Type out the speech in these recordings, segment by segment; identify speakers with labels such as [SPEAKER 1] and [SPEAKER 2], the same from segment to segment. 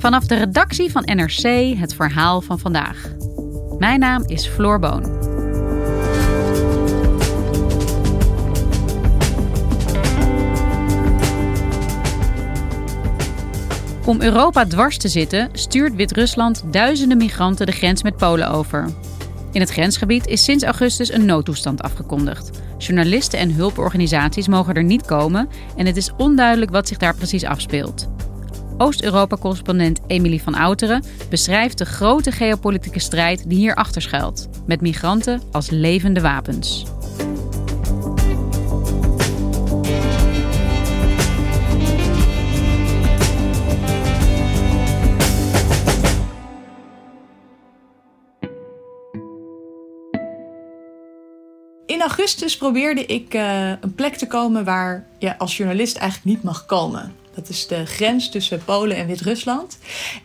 [SPEAKER 1] Vanaf de redactie van NRC het verhaal van vandaag. Mijn naam is Floor Boon. Om Europa dwars te zitten, stuurt Wit-Rusland duizenden migranten de grens met Polen over. In het grensgebied is sinds augustus een noodtoestand afgekondigd. Journalisten en hulporganisaties mogen er niet komen en het is onduidelijk wat zich daar precies afspeelt. Oost-Europa-correspondent Emilie van Outeren beschrijft de grote geopolitieke strijd die hierachter schuilt, met migranten als levende wapens.
[SPEAKER 2] In augustus probeerde ik uh, een plek te komen waar je als journalist eigenlijk niet mag komen. Dat is de grens tussen Polen en Wit-Rusland.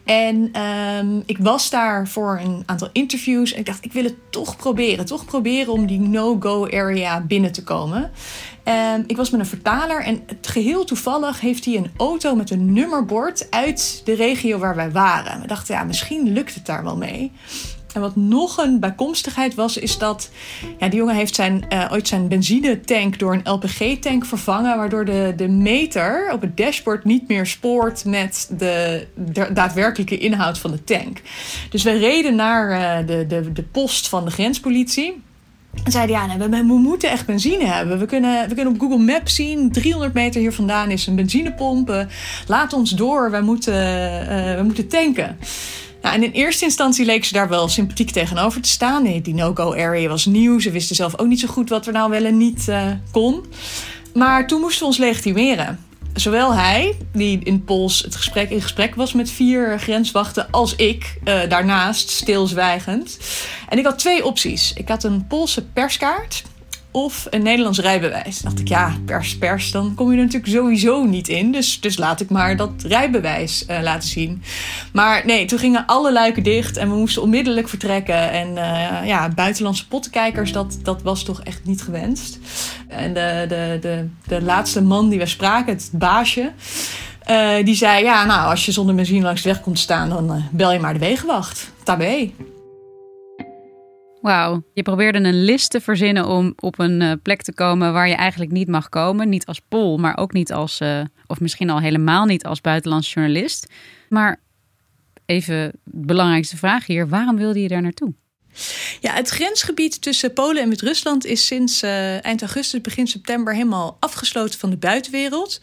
[SPEAKER 2] En um, ik was daar voor een aantal interviews. En ik dacht, ik wil het toch proberen. Toch proberen om die no-go area binnen te komen. Um, ik was met een vertaler en het geheel toevallig heeft hij een auto met een nummerbord uit de regio waar wij waren. We dachten, ja, misschien lukt het daar wel mee. En wat nog een bijkomstigheid was, is dat ja, die jongen heeft zijn, uh, ooit zijn benzinetank door een LPG-tank vervangen, waardoor de, de meter op het dashboard niet meer spoort met de, de daadwerkelijke inhoud van de tank. Dus we reden naar uh, de, de, de post van de grenspolitie. En zeiden ja, nee, we, moeten echt benzine hebben. We kunnen, we kunnen op Google Maps zien, 300 meter hier vandaan is een benzinepomp. Laat ons door, we moeten, uh, we moeten tanken. Nou, en in eerste instantie leek ze daar wel sympathiek tegenover te staan. Die no-go area was nieuw. Ze wisten zelf ook niet zo goed wat er nou wel en niet uh, kon. Maar toen moesten we ons legitimeren. Zowel hij, die in Pols het gesprek, in gesprek was met vier grenswachten, als ik uh, daarnaast, stilzwijgend. En ik had twee opties. Ik had een Poolse perskaart of een Nederlands rijbewijs. dacht ik, ja, pers, pers, dan kom je er natuurlijk sowieso niet in. Dus, dus laat ik maar dat rijbewijs uh, laten zien. Maar nee, toen gingen alle luiken dicht en we moesten onmiddellijk vertrekken. En uh, ja, buitenlandse pottenkijkers, dat, dat was toch echt niet gewenst. En de, de, de, de laatste man die we spraken, het baasje... Uh, die zei, ja, nou, als je zonder benzine langs de weg komt staan... dan bel je maar de wegenwacht. Tabé.
[SPEAKER 1] Wauw, je probeerde een list te verzinnen om op een uh, plek te komen waar je eigenlijk niet mag komen. Niet als pol, maar ook niet als, uh, of misschien al helemaal niet als buitenlands journalist. Maar even de belangrijkste vraag hier, waarom wilde je daar naartoe?
[SPEAKER 2] Ja, het grensgebied tussen Polen en Wit-Rusland is sinds uh, eind augustus, begin september helemaal afgesloten van de buitenwereld.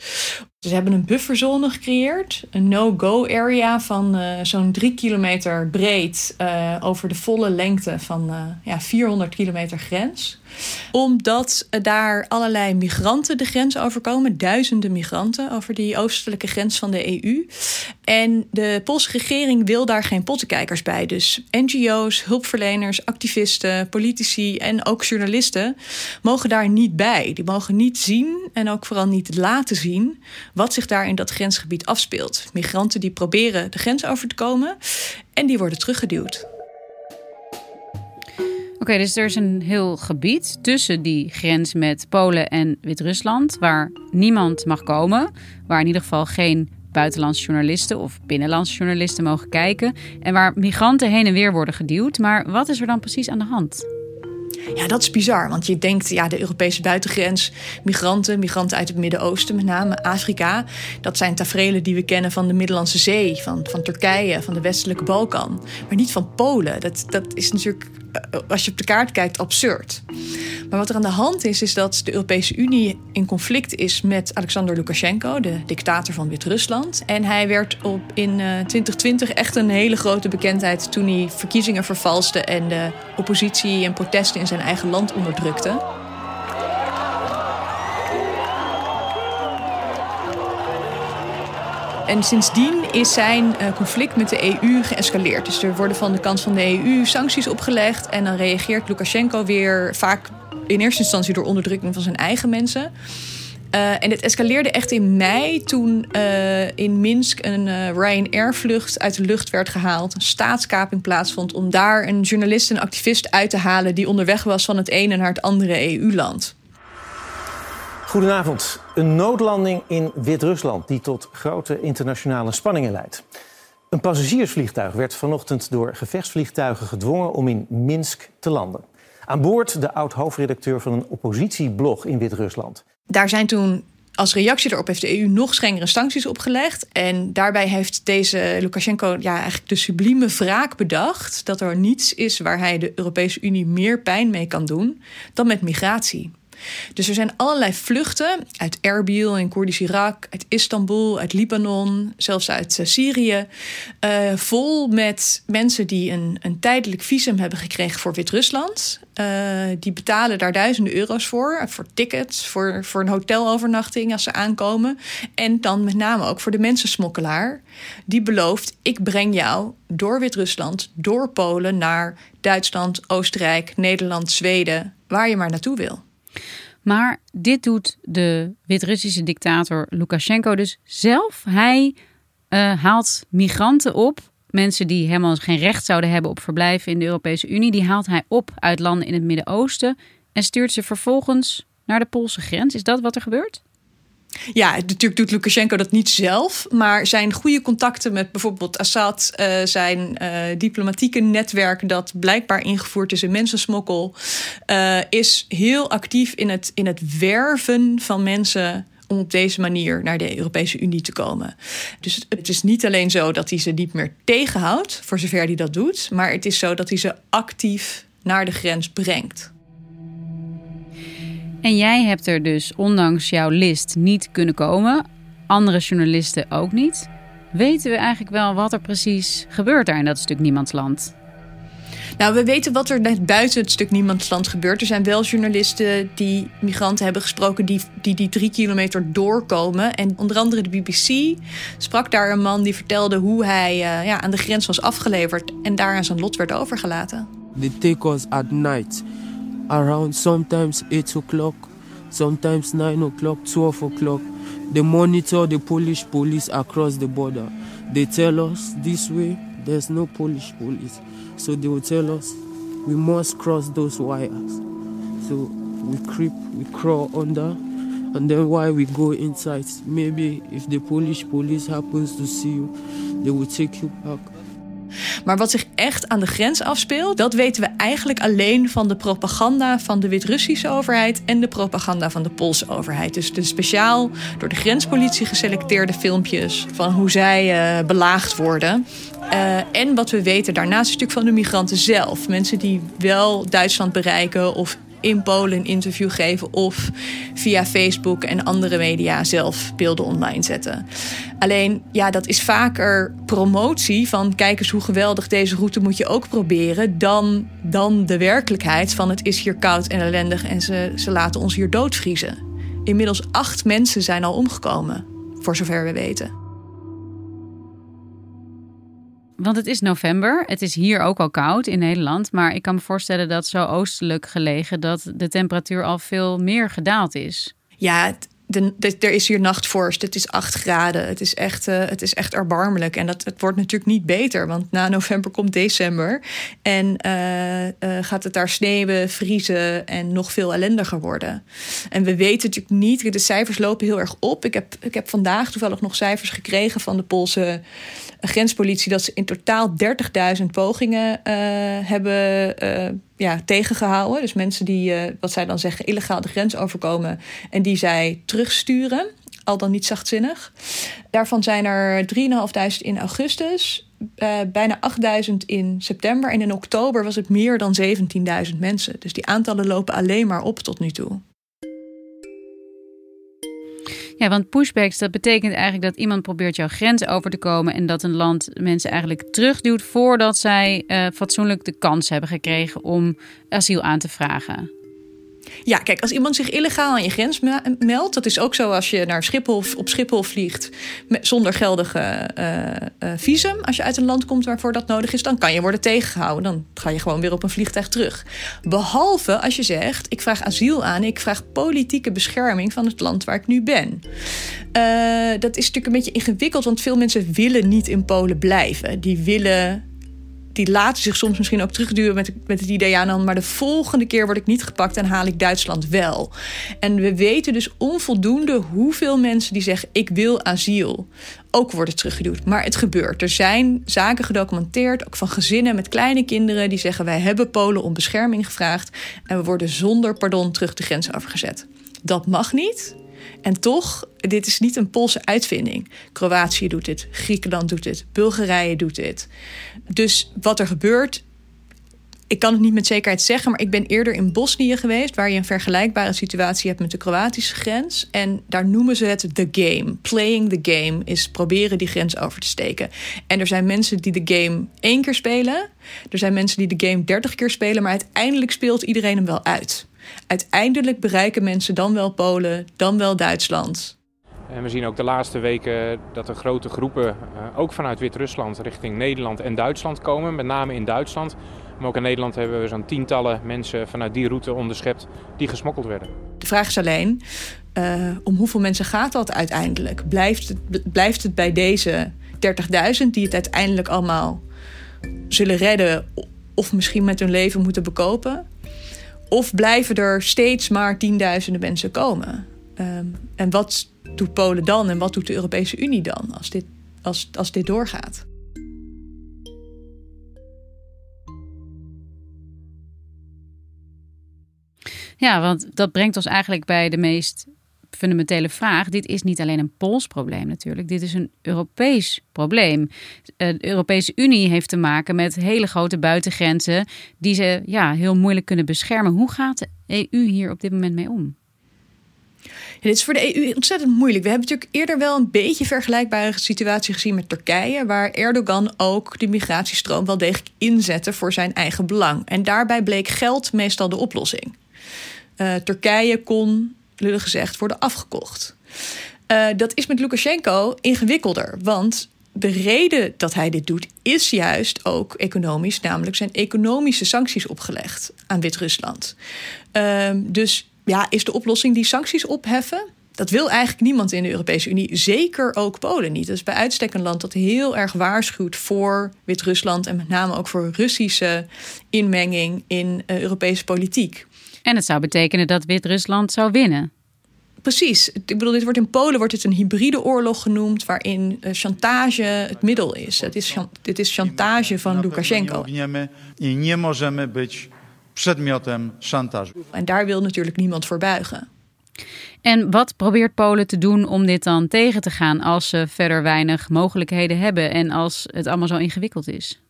[SPEAKER 2] Ze hebben een bufferzone gecreëerd, een no-go area van uh, zo'n drie kilometer breed uh, over de volle lengte van uh, ja, 400 kilometer grens. Omdat daar allerlei migranten de grens overkomen, duizenden migranten over die oostelijke grens van de EU. En de Poolse regering wil daar geen pottenkijkers bij. Dus NGO's, hulpverleners, activisten, politici en ook journalisten mogen daar niet bij. Die mogen niet zien en ook vooral niet laten zien wat zich daar in dat grensgebied afspeelt. Migranten die proberen de grens over te komen en die worden teruggeduwd.
[SPEAKER 1] Oké, dus er is een heel gebied tussen die grens met Polen en Wit-Rusland waar niemand mag komen, waar in ieder geval geen buitenlandse journalisten of binnenlandse journalisten mogen kijken en waar migranten heen en weer worden geduwd. Maar wat is er dan precies aan de hand?
[SPEAKER 2] Ja, dat is bizar. Want je denkt, ja, de Europese buitengrens, migranten, migranten uit het Midden-Oosten, met name Afrika. Dat zijn tafereelen die we kennen van de Middellandse Zee, van, van Turkije, van de westelijke Balkan. Maar niet van Polen. Dat, dat is natuurlijk, eh, als je op de kaart kijkt, absurd. Maar wat er aan de hand is, is dat de Europese Unie in conflict is met Alexander Lukashenko, de dictator van Wit-Rusland. En hij werd op, in 2020 eh, echt een hele grote bekendheid toen hij verkiezingen vervalste en de oppositie en protesten in zijn eigen land onderdrukte. En sindsdien is zijn eh, conflict met de EU geëscaleerd. Dus er worden van de kant van de EU sancties opgelegd. En dan reageert Lukashenko weer vaak in eerste instantie door onderdrukking van zijn eigen mensen. Uh, en het escaleerde echt in mei toen uh, in Minsk een uh, Ryanair-vlucht uit de lucht werd gehaald. Een staatskaping plaatsvond om daar een journalist en activist uit te halen die onderweg was van het ene naar het andere EU-land.
[SPEAKER 3] Goedenavond. Een noodlanding in Wit-Rusland die tot grote internationale spanningen leidt. Een passagiersvliegtuig werd vanochtend door gevechtsvliegtuigen gedwongen om in Minsk te landen. Aan boord de oud-hoofdredacteur van een oppositieblog in Wit-Rusland.
[SPEAKER 2] Daar zijn toen als reactie daarop heeft de EU nog strengere sancties opgelegd. En daarbij heeft deze Lukashenko ja, eigenlijk de sublieme wraak bedacht... dat er niets is waar hij de Europese Unie meer pijn mee kan doen dan met migratie. Dus er zijn allerlei vluchten uit Erbil in Koerdisch Irak, uit Istanbul, uit Libanon, zelfs uit uh, Syrië. Uh, vol met mensen die een, een tijdelijk visum hebben gekregen voor Wit-Rusland. Uh, die betalen daar duizenden euro's voor. Voor tickets, voor, voor een hotelovernachting als ze aankomen. En dan met name ook voor de mensensmokkelaar. Die belooft: ik breng jou door Wit-Rusland, door Polen naar Duitsland, Oostenrijk, Nederland, Zweden, waar je maar naartoe wil.
[SPEAKER 1] Maar dit doet de Wit-Russische dictator Lukashenko dus zelf. Hij uh, haalt migranten op, mensen die helemaal geen recht zouden hebben op verblijf in de Europese Unie, die haalt hij op uit landen in het Midden-Oosten en stuurt ze vervolgens naar de Poolse grens. Is dat wat er gebeurt?
[SPEAKER 2] Ja, natuurlijk doet Lukashenko dat niet zelf. Maar zijn goede contacten met bijvoorbeeld Assad, uh, zijn uh, diplomatieke netwerk dat blijkbaar ingevoerd is in mensensmokkel, uh, is heel actief in het, in het werven van mensen om op deze manier naar de Europese Unie te komen. Dus het is niet alleen zo dat hij ze niet meer tegenhoudt, voor zover hij dat doet, maar het is zo dat hij ze actief naar de grens brengt.
[SPEAKER 1] En jij hebt er dus, ondanks jouw list, niet kunnen komen. Andere journalisten ook niet. Weten we eigenlijk wel wat er precies gebeurt daar in dat stuk Niemandsland?
[SPEAKER 2] Nou, we weten wat er net buiten het stuk Niemandsland gebeurt. Er zijn wel journalisten die migranten hebben gesproken die die, die drie kilometer doorkomen. En onder andere de BBC sprak daar een man die vertelde hoe hij uh, ja, aan de grens was afgeleverd en daar aan zijn lot werd overgelaten.
[SPEAKER 4] They take us at night. Around sometimes 8 o'clock, sometimes 9 o'clock, 12 o'clock. They monitor the Polish police across the border. They tell us this way there's no Polish police. So they will tell us we must cross those wires. So we creep, we crawl under, and then while we go inside, maybe if the Polish police happens to see you, they will take you back
[SPEAKER 2] Maar wat zich echt aan de grens afspeelt, dat weten we eigenlijk alleen van de propaganda van de Wit-Russische overheid en de propaganda van de Poolse overheid. Dus de speciaal door de grenspolitie geselecteerde filmpjes van hoe zij uh, belaagd worden. Uh, en wat we weten daarnaast een stuk van de migranten zelf. Mensen die wel Duitsland bereiken of in Polen een interview geven of via Facebook en andere media zelf beelden online zetten. Alleen ja, dat is vaker promotie van kijk eens hoe geweldig deze route moet je ook proberen, dan, dan de werkelijkheid van het is hier koud en ellendig en ze, ze laten ons hier doodvriezen. Inmiddels acht mensen zijn al omgekomen, voor zover we weten.
[SPEAKER 1] Want het is november. Het is hier ook al koud in Nederland. Maar ik kan me voorstellen dat zo oostelijk gelegen dat de temperatuur al veel meer gedaald is.
[SPEAKER 2] Ja, de, er is hier nachtvorst. Het is 8 graden. Het is echt, uh, het is echt erbarmelijk. En dat, het wordt natuurlijk niet beter. Want na november komt december. En uh, uh, gaat het daar sneeuwen, vriezen en nog veel ellendiger worden. En we weten natuurlijk niet. De cijfers lopen heel erg op. Ik heb, ik heb vandaag toevallig nog cijfers gekregen van de Poolse grenspolitie dat ze in totaal 30.000 pogingen uh, hebben uh, ja, tegengehouden. Dus mensen die, uh, wat zij dan zeggen, illegaal de grens overkomen en die zij terugsturen. Al dan niet zachtzinnig. Daarvan zijn er 3.500 in augustus, bijna 8.000 in september. En in oktober was het meer dan 17.000 mensen. Dus die aantallen lopen alleen maar op tot nu toe.
[SPEAKER 1] Ja, want pushbacks, dat betekent eigenlijk dat iemand probeert jouw grens over te komen en dat een land mensen eigenlijk terugduwt voordat zij uh, fatsoenlijk de kans hebben gekregen om asiel aan te vragen.
[SPEAKER 2] Ja, kijk, als iemand zich illegaal aan je grens meldt, dat is ook zo als je naar Schiphol op Schiphol vliegt zonder geldige uh, uh, visum. Als je uit een land komt waarvoor dat nodig is, dan kan je worden tegengehouden. Dan ga je gewoon weer op een vliegtuig terug. Behalve als je zegt: ik vraag asiel aan, ik vraag politieke bescherming van het land waar ik nu ben. Uh, dat is natuurlijk een beetje ingewikkeld, want veel mensen willen niet in Polen blijven. Die willen die laten zich soms misschien ook terugduwen met, met het idee... ja, dan, maar de volgende keer word ik niet gepakt en haal ik Duitsland wel. En we weten dus onvoldoende hoeveel mensen die zeggen... ik wil asiel, ook worden teruggeduwd. Maar het gebeurt. Er zijn zaken gedocumenteerd, ook van gezinnen met kleine kinderen... die zeggen wij hebben Polen om bescherming gevraagd... en we worden zonder pardon terug de grens overgezet. Dat mag niet. En toch, dit is niet een Poolse uitvinding. Kroatië doet dit, Griekenland doet dit, Bulgarije doet dit. Dus wat er gebeurt, ik kan het niet met zekerheid zeggen, maar ik ben eerder in Bosnië geweest, waar je een vergelijkbare situatie hebt met de Kroatische grens. En daar noemen ze het the game. Playing the game is proberen die grens over te steken. En er zijn mensen die de game één keer spelen. Er zijn mensen die de game dertig keer spelen, maar uiteindelijk speelt iedereen hem wel uit. Uiteindelijk bereiken mensen dan wel Polen, dan wel Duitsland.
[SPEAKER 5] En we zien ook de laatste weken dat er grote groepen, eh, ook vanuit Wit-Rusland, richting Nederland en Duitsland komen. Met name in Duitsland. Maar ook in Nederland hebben we zo'n tientallen mensen vanuit die route onderschept die gesmokkeld werden.
[SPEAKER 2] De vraag is alleen, uh, om hoeveel mensen gaat dat uiteindelijk? Blijft het, blijft het bij deze 30.000 die het uiteindelijk allemaal zullen redden of misschien met hun leven moeten bekopen? Of blijven er steeds maar tienduizenden mensen komen? Um, en wat doet Polen dan en wat doet de Europese Unie dan als dit, als, als dit doorgaat?
[SPEAKER 1] Ja, want dat brengt ons eigenlijk bij de meest fundamentele vraag. Dit is niet alleen een Pools probleem natuurlijk. Dit is een Europees probleem. Eh, de Europese Unie heeft te maken met hele grote buitengrenzen die ze ja, heel moeilijk kunnen beschermen. Hoe gaat de EU hier op dit moment mee om?
[SPEAKER 2] Dit is voor de EU ontzettend moeilijk. We hebben natuurlijk eerder wel een beetje vergelijkbare situatie gezien met Turkije, waar Erdogan ook de migratiestroom wel degelijk inzette voor zijn eigen belang. En daarbij bleek geld meestal de oplossing. Uh, Turkije kon gezegd, worden afgekocht. Uh, dat is met Lukashenko ingewikkelder, want de reden dat hij dit doet is juist ook economisch, namelijk zijn economische sancties opgelegd aan Wit-Rusland. Uh, dus ja, is de oplossing die sancties opheffen? Dat wil eigenlijk niemand in de Europese Unie, zeker ook Polen niet. Dat is bij uitstek een land dat heel erg waarschuwt voor Wit-Rusland en met name ook voor Russische inmenging in uh, Europese politiek.
[SPEAKER 1] En het zou betekenen dat Wit-Rusland zou winnen.
[SPEAKER 2] Precies. Ik bedoel, dit wordt in Polen wordt het een hybride oorlog genoemd, waarin uh, chantage het middel is. Het is dit is chantage van Lukashenko. En daar wil natuurlijk niemand voor buigen.
[SPEAKER 1] En wat probeert Polen te doen om dit dan tegen te gaan als ze verder weinig mogelijkheden hebben en als het allemaal zo ingewikkeld is?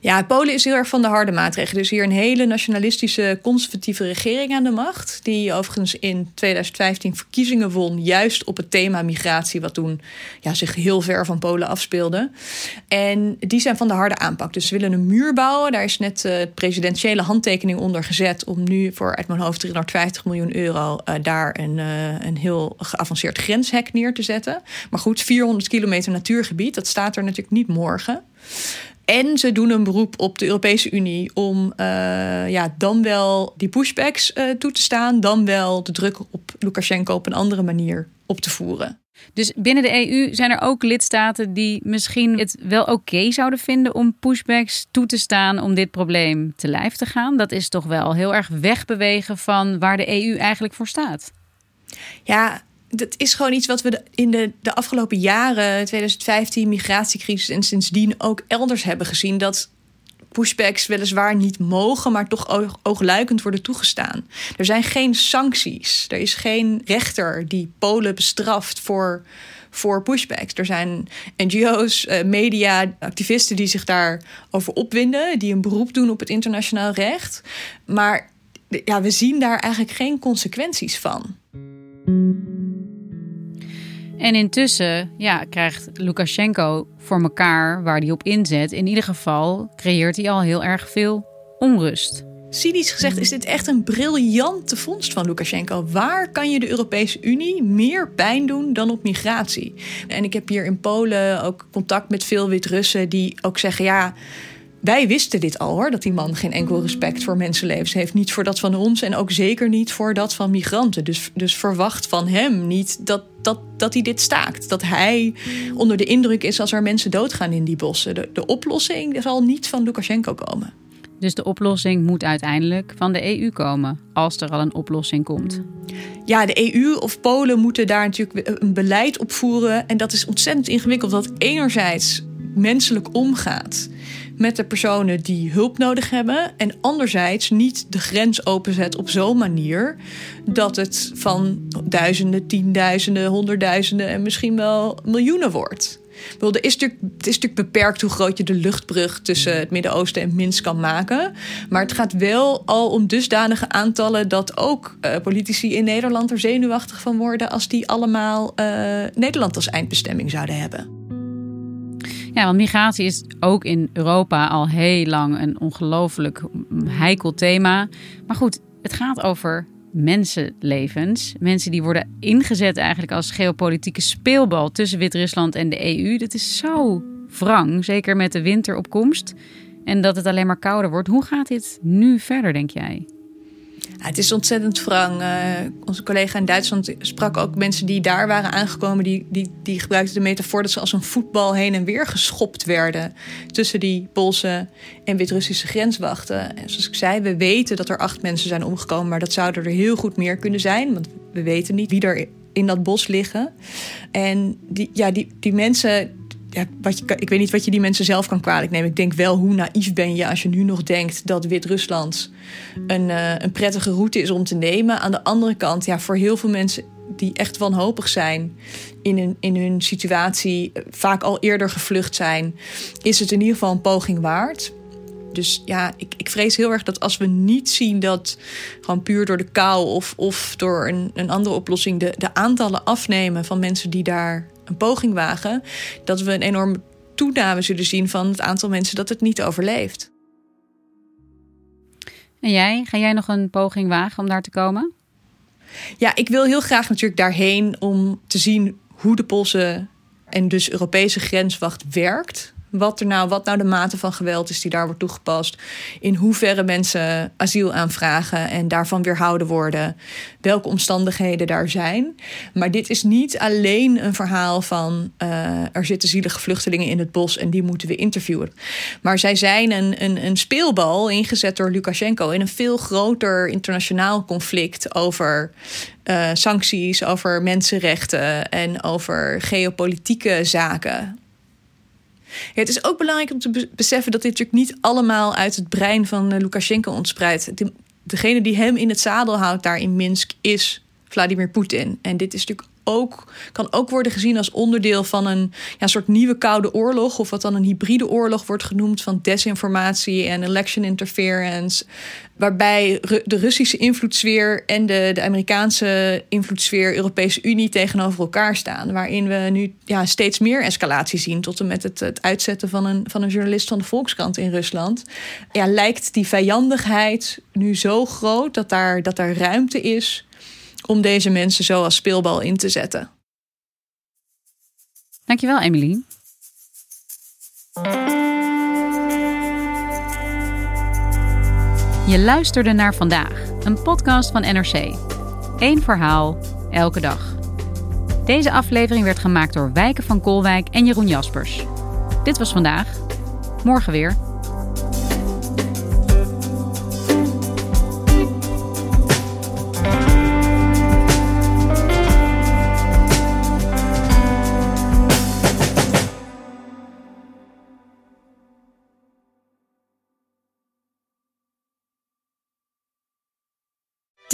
[SPEAKER 2] Ja, Polen is heel erg van de harde maatregelen. Dus hier een hele nationalistische, conservatieve regering aan de macht. Die overigens in 2015 verkiezingen won, juist op het thema migratie, wat toen ja, zich heel ver van Polen afspeelde. En die zijn van de harde aanpak. Dus ze willen een muur bouwen. Daar is net uh, presidentiële handtekening onder gezet om nu voor uit mijn hoofd 350 miljoen euro uh, daar een, uh, een heel geavanceerd grenshek neer te zetten. Maar goed, 400 kilometer natuurgebied, dat staat er natuurlijk niet morgen. En ze doen een beroep op de Europese Unie om uh, ja, dan wel die pushbacks uh, toe te staan, dan wel de druk op Lukashenko op een andere manier op te voeren.
[SPEAKER 1] Dus binnen de EU zijn er ook lidstaten die misschien het wel oké zouden vinden om pushbacks toe te staan om dit probleem te lijf te gaan. Dat is toch wel heel erg wegbewegen van waar de EU eigenlijk voor staat.
[SPEAKER 2] Ja, dat is gewoon iets wat we in de, de afgelopen jaren, 2015, migratiecrisis en sindsdien ook elders hebben gezien. Dat pushbacks weliswaar niet mogen, maar toch oogluikend worden toegestaan. Er zijn geen sancties. Er is geen rechter die Polen bestraft voor, voor pushbacks. Er zijn NGO's, eh, media, activisten die zich daarover opwinden, die een beroep doen op het internationaal recht. Maar ja, we zien daar eigenlijk geen consequenties van.
[SPEAKER 1] En intussen ja, krijgt Lukashenko voor elkaar waar hij op inzet. In ieder geval creëert hij al heel erg veel onrust.
[SPEAKER 2] Cynisch gezegd is dit echt een briljante vondst van Lukashenko. Waar kan je de Europese Unie meer pijn doen dan op migratie? En ik heb hier in Polen ook contact met veel Wit-Russen die ook zeggen: ja wij wisten dit al hoor, dat die man geen enkel respect voor mensenlevens heeft. Niet voor dat van ons en ook zeker niet voor dat van migranten. Dus, dus verwacht van hem niet dat, dat, dat hij dit staakt. Dat hij onder de indruk is als er mensen doodgaan in die bossen. De, de oplossing zal niet van Lukashenko komen.
[SPEAKER 1] Dus de oplossing moet uiteindelijk van de EU komen, als er al een oplossing komt.
[SPEAKER 2] Ja, de EU of Polen moeten daar natuurlijk een beleid op voeren. En dat is ontzettend ingewikkeld, dat enerzijds menselijk omgaat met de personen die hulp nodig hebben. En anderzijds niet de grens openzet op zo'n manier dat het van duizenden, tienduizenden, honderdduizenden en misschien wel miljoenen wordt. Bedoel, er is het is natuurlijk beperkt hoe groot je de luchtbrug tussen het Midden-Oosten en Minsk kan maken. Maar het gaat wel al om dusdanige aantallen dat ook uh, politici in Nederland er zenuwachtig van worden als die allemaal uh, Nederland als eindbestemming zouden hebben.
[SPEAKER 1] Ja, want migratie is ook in Europa al heel lang een ongelooflijk heikel thema. Maar goed, het gaat over mensenlevens. Mensen die worden ingezet eigenlijk als geopolitieke speelbal tussen Wit-Rusland en de EU. Dat is zo wrang, zeker met de winteropkomst. En dat het alleen maar kouder wordt. Hoe gaat dit nu verder, denk jij?
[SPEAKER 2] Het is ontzettend wrang. Uh, onze collega in Duitsland sprak ook mensen die daar waren aangekomen. Die, die, die gebruikten de metafoor dat ze als een voetbal heen en weer geschopt werden. Tussen die Poolse en Wit-Russische grenswachten. En zoals ik zei, we weten dat er acht mensen zijn omgekomen. Maar dat zouden er heel goed meer kunnen zijn. Want we weten niet wie er in dat bos liggen. En die, ja, die, die mensen ja, wat ik weet niet wat je die mensen zelf kan kwalijk nemen. Ik denk wel, hoe naïef ben je als je nu nog denkt dat Wit-Rusland een, uh, een prettige route is om te nemen. Aan de andere kant, ja, voor heel veel mensen die echt wanhopig zijn in hun, in hun situatie, eh, vaak al eerder gevlucht zijn, is het in ieder geval een poging waard. Dus ja, ik, ik vrees heel erg dat als we niet zien dat gewoon puur door de kou of, of door een, een andere oplossing de, de aantallen afnemen van mensen die daar een poging wagen, dat we een enorme toename zullen zien van het aantal mensen dat het niet overleeft.
[SPEAKER 1] En jij, ga jij nog een poging wagen om daar te komen?
[SPEAKER 2] Ja, ik wil heel graag natuurlijk daarheen om te zien hoe de Poolse en dus Europese grenswacht werkt wat, er nou, wat nou de mate van geweld is die daar wordt toegepast. In hoeverre mensen asiel aanvragen en daarvan weerhouden worden. Welke omstandigheden daar zijn. Maar dit is niet alleen een verhaal van uh, er zitten zielige vluchtelingen in het bos en die moeten we interviewen. Maar zij zijn een, een, een speelbal ingezet door Lukashenko in een veel groter internationaal conflict over uh, sancties, over mensenrechten en over geopolitieke zaken het is ook belangrijk om te beseffen dat dit natuurlijk niet allemaal uit het brein van uh, Lukashenko ontspreidt. degene die hem in het zadel houdt daar in Minsk is Vladimir Poetin. En dit is natuurlijk ook, kan ook worden gezien als onderdeel van een ja, soort nieuwe koude oorlog. Of wat dan een hybride oorlog wordt genoemd van desinformatie en election interference. Waarbij de Russische invloedssfeer en de, de Amerikaanse invloedssfeer, Europese Unie tegenover elkaar staan. Waarin we nu ja, steeds meer escalatie zien. Tot en met het, het uitzetten van een, van een journalist van de Volkskrant in Rusland. Ja, lijkt die vijandigheid nu zo groot dat daar, dat daar ruimte is om deze mensen zo als speelbal in te zetten.
[SPEAKER 1] Dankjewel, Emily. Je luisterde naar vandaag, een podcast van NRC. Eén verhaal, elke dag. Deze aflevering werd gemaakt door Wijken van Kolwijk en Jeroen Jaspers. Dit was vandaag. Morgen weer.